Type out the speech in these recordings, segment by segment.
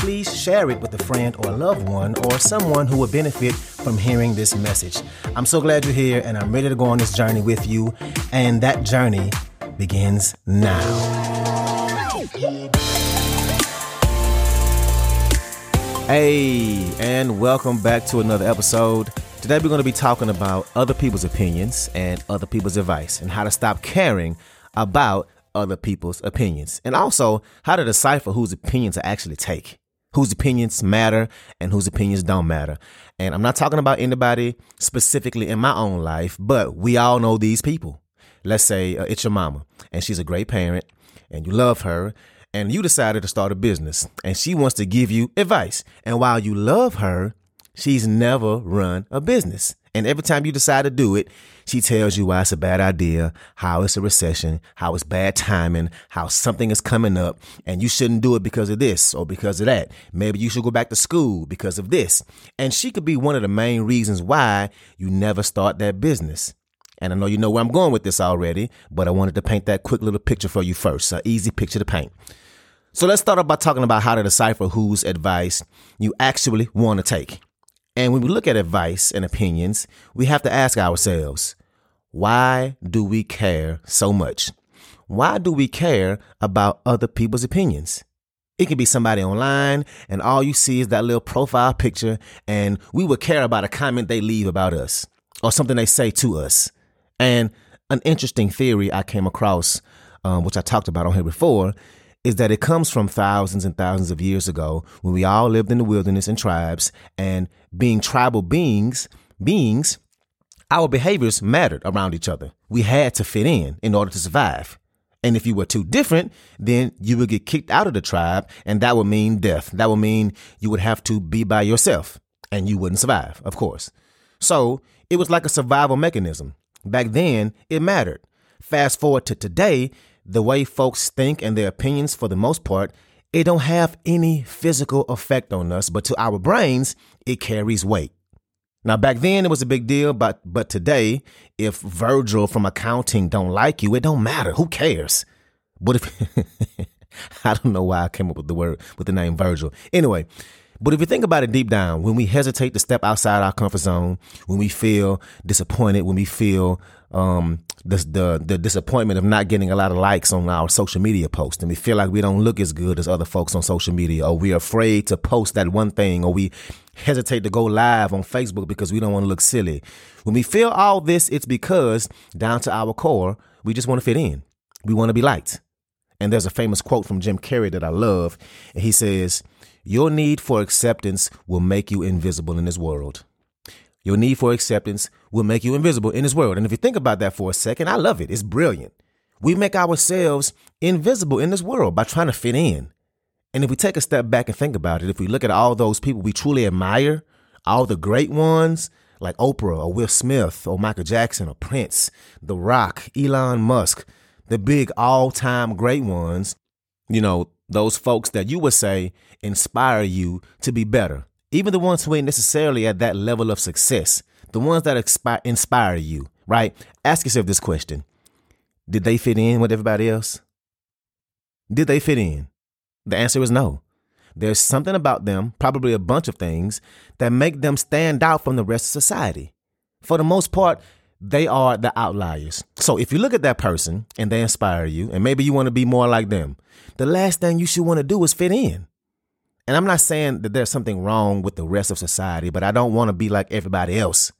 please share it with a friend or a loved one or someone who would benefit from hearing this message. I'm so glad you're here and I'm ready to go on this journey with you. And that journey begins now. Hey, and welcome back to another episode. Today we're going to be talking about other people's opinions and other people's advice and how to stop caring about other people's opinions and also how to decipher whose opinion to actually take whose opinions matter and whose opinions don't matter. And I'm not talking about anybody specifically in my own life, but we all know these people. Let's say uh, it's your mama and she's a great parent and you love her and you decided to start a business and she wants to give you advice. And while you love her, she's never run a business. And every time you decide to do it, she tells you why it's a bad idea, how it's a recession, how it's bad timing, how something is coming up, and you shouldn't do it because of this or because of that. Maybe you should go back to school because of this. And she could be one of the main reasons why you never start that business. And I know you know where I'm going with this already, but I wanted to paint that quick little picture for you first, an easy picture to paint. So let's start off by talking about how to decipher whose advice you actually want to take. And when we look at advice and opinions, we have to ask ourselves, why do we care so much? Why do we care about other people's opinions? It can be somebody online and all you see is that little profile picture and we would care about a comment they leave about us or something they say to us. And an interesting theory I came across, um, which I talked about on here before, is that it comes from thousands and thousands of years ago when we all lived in the wilderness and tribes and being tribal beings, beings, our behaviors mattered around each other. We had to fit in in order to survive. And if you were too different, then you would get kicked out of the tribe and that would mean death. That would mean you would have to be by yourself and you wouldn't survive, of course. So it was like a survival mechanism. Back then, it mattered. Fast forward to today, the way folks think and their opinions, for the most part, it don't have any physical effect on us, but to our brains, it carries weight. Now back then it was a big deal, but but today, if Virgil from accounting don't like you, it don't matter. Who cares? But if I don't know why I came up with the word with the name Virgil. Anyway, but if you think about it deep down, when we hesitate to step outside our comfort zone, when we feel disappointed, when we feel um, the, the the disappointment of not getting a lot of likes on our social media posts, and we feel like we don't look as good as other folks on social media, or we're afraid to post that one thing, or we hesitate to go live on Facebook because we don't want to look silly. When we feel all this, it's because down to our core, we just want to fit in. We want to be liked. And there's a famous quote from Jim Carrey that I love. And he says, Your need for acceptance will make you invisible in this world. Your need for acceptance will make you invisible in this world. And if you think about that for a second, I love it. It's brilliant. We make ourselves invisible in this world by trying to fit in. And if we take a step back and think about it, if we look at all those people we truly admire, all the great ones like Oprah or Will Smith or Michael Jackson or Prince, The Rock, Elon Musk, the big all time great ones, you know, those folks that you would say inspire you to be better. Even the ones who ain't necessarily at that level of success, the ones that inspire, inspire you, right? Ask yourself this question Did they fit in with everybody else? Did they fit in? The answer is no. There's something about them, probably a bunch of things, that make them stand out from the rest of society. For the most part, they are the outliers. So if you look at that person and they inspire you, and maybe you want to be more like them, the last thing you should want to do is fit in. And I'm not saying that there's something wrong with the rest of society, but I don't want to be like everybody else.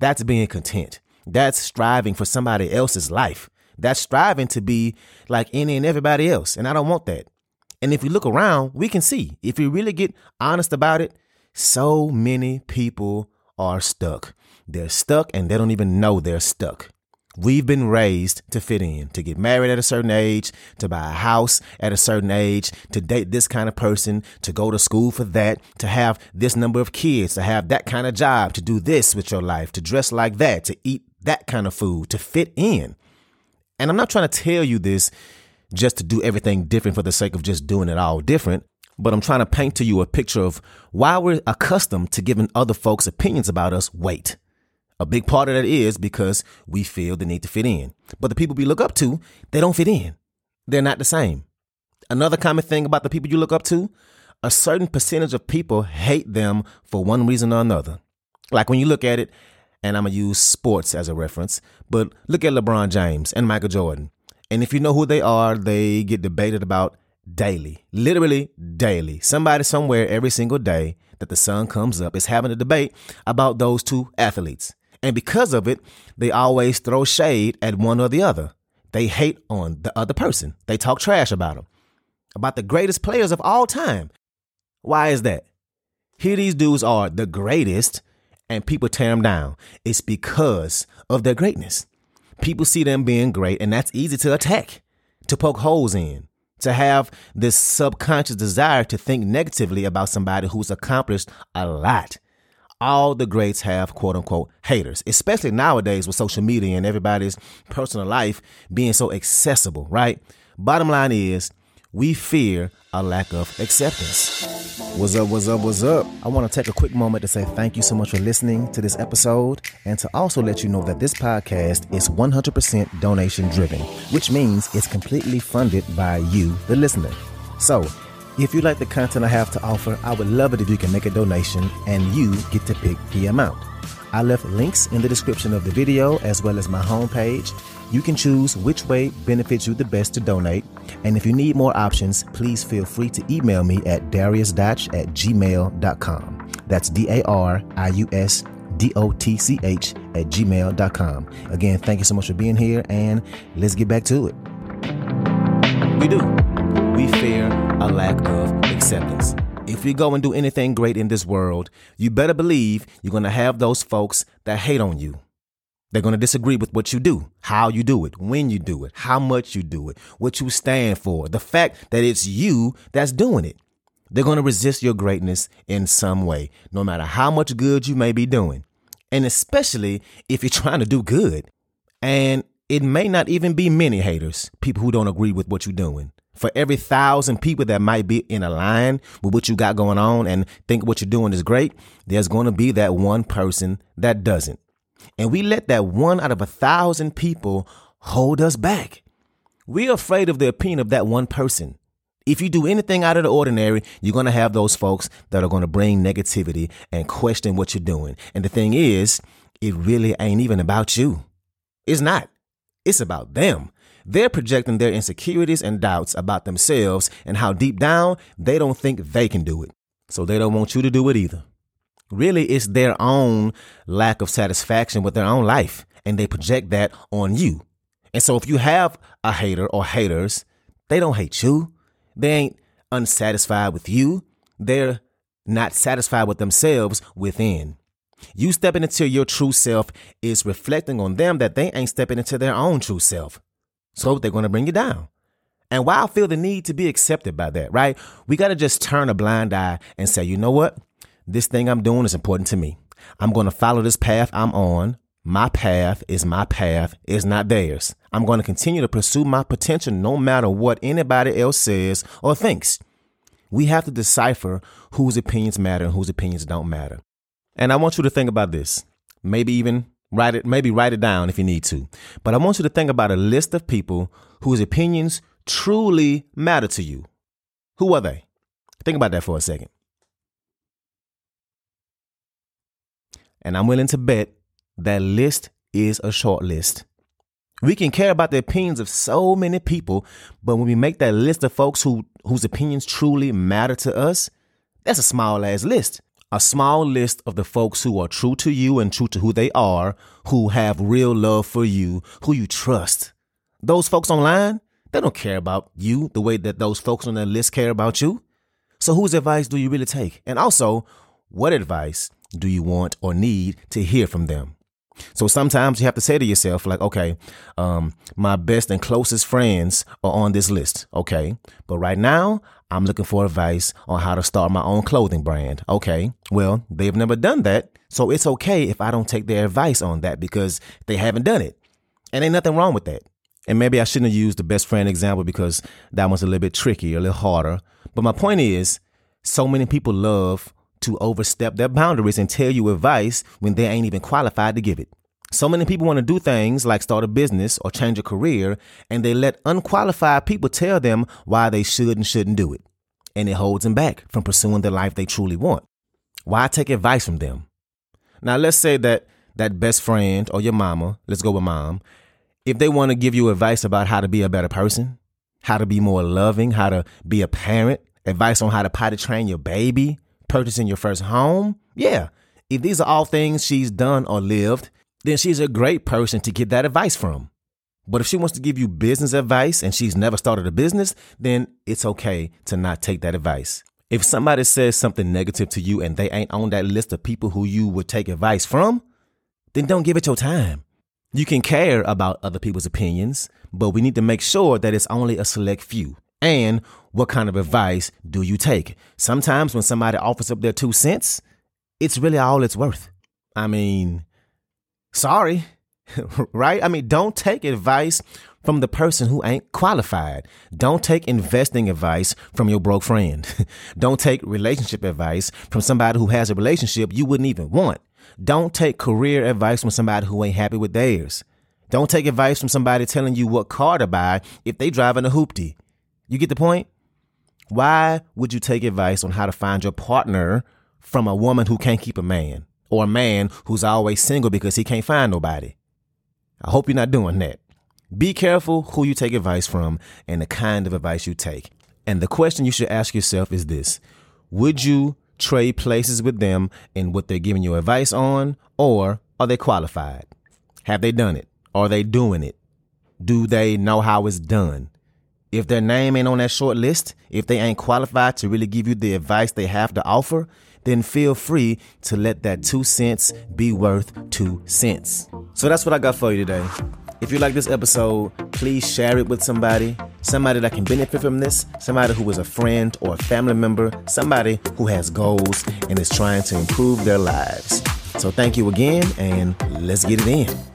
That's being content. That's striving for somebody else's life. That's striving to be like any and everybody else. And I don't want that. And if we look around, we can see, if we really get honest about it, so many people are stuck. They're stuck and they don't even know they're stuck. We've been raised to fit in, to get married at a certain age, to buy a house at a certain age, to date this kind of person, to go to school for that, to have this number of kids, to have that kind of job, to do this with your life, to dress like that, to eat that kind of food, to fit in. And I'm not trying to tell you this just to do everything different for the sake of just doing it all different, but I'm trying to paint to you a picture of why we're accustomed to giving other folks' opinions about us weight. A big part of that is because we feel the need to fit in. But the people we look up to, they don't fit in. They're not the same. Another common thing about the people you look up to, a certain percentage of people hate them for one reason or another. Like when you look at it, and I'm going to use sports as a reference, but look at LeBron James and Michael Jordan. And if you know who they are, they get debated about daily, literally daily. Somebody somewhere every single day that the sun comes up is having a debate about those two athletes. And because of it, they always throw shade at one or the other. They hate on the other person. They talk trash about them, about the greatest players of all time. Why is that? Here these dudes are the greatest, and people tear them down. It's because of their greatness. People see them being great, and that's easy to attack, to poke holes in, to have this subconscious desire to think negatively about somebody who's accomplished a lot all the greats have quote unquote haters, especially nowadays with social media and everybody's personal life being so accessible, right? Bottom line is, we fear a lack of acceptance. What's up, what's up, what's up? I want to take a quick moment to say thank you so much for listening to this episode and to also let you know that this podcast is 100% donation driven, which means it's completely funded by you, the listener. So, if you like the content I have to offer, I would love it if you can make a donation and you get to pick the amount. I left links in the description of the video as well as my homepage. You can choose which way benefits you the best to donate. And if you need more options, please feel free to email me at dariusdotch at gmail.com. That's D A R I U S D O T C H at gmail.com. Again, thank you so much for being here and let's get back to it. We do. We fear a lack of acceptance. If you go and do anything great in this world, you better believe you're going to have those folks that hate on you. They're going to disagree with what you do, how you do it, when you do it, how much you do it, what you stand for, the fact that it's you that's doing it. They're going to resist your greatness in some way, no matter how much good you may be doing. And especially if you're trying to do good. And it may not even be many haters, people who don't agree with what you're doing for every thousand people that might be in a line with what you got going on and think what you're doing is great, there's going to be that one person that doesn't. And we let that one out of a thousand people hold us back. We're afraid of the opinion of that one person. If you do anything out of the ordinary, you're going to have those folks that are going to bring negativity and question what you're doing. And the thing is, it really ain't even about you. It's not. It's about them. They're projecting their insecurities and doubts about themselves and how deep down they don't think they can do it. So they don't want you to do it either. Really, it's their own lack of satisfaction with their own life, and they project that on you. And so if you have a hater or haters, they don't hate you. They ain't unsatisfied with you. They're not satisfied with themselves within. You stepping into your true self is reflecting on them that they ain't stepping into their own true self. So they're going to bring you down. And why I feel the need to be accepted by that, right? We got to just turn a blind eye and say, you know what? This thing I'm doing is important to me. I'm going to follow this path I'm on. My path is my path, is not theirs. I'm going to continue to pursue my potential no matter what anybody else says or thinks. We have to decipher whose opinions matter and whose opinions don't matter. And I want you to think about this. Maybe even Write it, maybe write it down if you need to. But I want you to think about a list of people whose opinions truly matter to you. Who are they? Think about that for a second. And I'm willing to bet that list is a short list. We can care about the opinions of so many people, but when we make that list of folks who whose opinions truly matter to us, that's a small ass list a small list of the folks who are true to you and true to who they are, who have real love for you, who you trust. Those folks online, they don't care about you the way that those folks on that list care about you. So whose advice do you really take? And also, what advice do you want or need to hear from them? So sometimes you have to say to yourself, like, okay, um, my best and closest friends are on this list. Okay. But right now, I'm looking for advice on how to start my own clothing brand. Okay. Well, they've never done that. So it's okay if I don't take their advice on that because they haven't done it. And ain't nothing wrong with that. And maybe I shouldn't have used the best friend example because that one's a little bit tricky, a little harder. But my point is, so many people love to overstep their boundaries and tell you advice when they ain't even qualified to give it. So many people want to do things like start a business or change a career, and they let unqualified people tell them why they should and shouldn't do it. And it holds them back from pursuing the life they truly want. Why take advice from them? Now, let's say that that best friend or your mama, let's go with mom, if they want to give you advice about how to be a better person, how to be more loving, how to be a parent, advice on how to potty train your baby, purchasing your first home, yeah. If these are all things she's done or lived, then she's a great person to get that advice from. But if she wants to give you business advice and she's never started a business, then it's okay to not take that advice. If somebody says something negative to you and they ain't on that list of people who you would take advice from, then don't give it your time. You can care about other people's opinions, but we need to make sure that it's only a select few. And what kind of advice do you take? Sometimes when somebody offers up their two cents, it's really all it's worth. I mean, sorry, right? I mean, don't take advice from the person who ain't qualified. Don't take investing advice from your broke friend. don't take relationship advice from somebody who has a relationship you wouldn't even want. Don't take career advice from somebody who ain't happy with theirs. Don't take advice from somebody telling you what car to buy if they driving a hoopty. You get the point? Why would you take advice on how to find your partner from a woman who can't keep a man or a man who's always single because he can't find nobody? I hope you're not doing that. Be careful who you take advice from and the kind of advice you take. And the question you should ask yourself is this Would you trade places with them in what they're giving you advice on, or are they qualified? Have they done it? Are they doing it? Do they know how it's done? If their name ain't on that short list, if they ain't qualified to really give you the advice they have to offer, then feel free to let that two cents be worth two cents. So that's what I got for you today. If you like this episode, please share it with somebody, somebody that can benefit from this, somebody who is a friend or a family member, somebody who has goals and is trying to improve their lives. So thank you again, and let's get it in.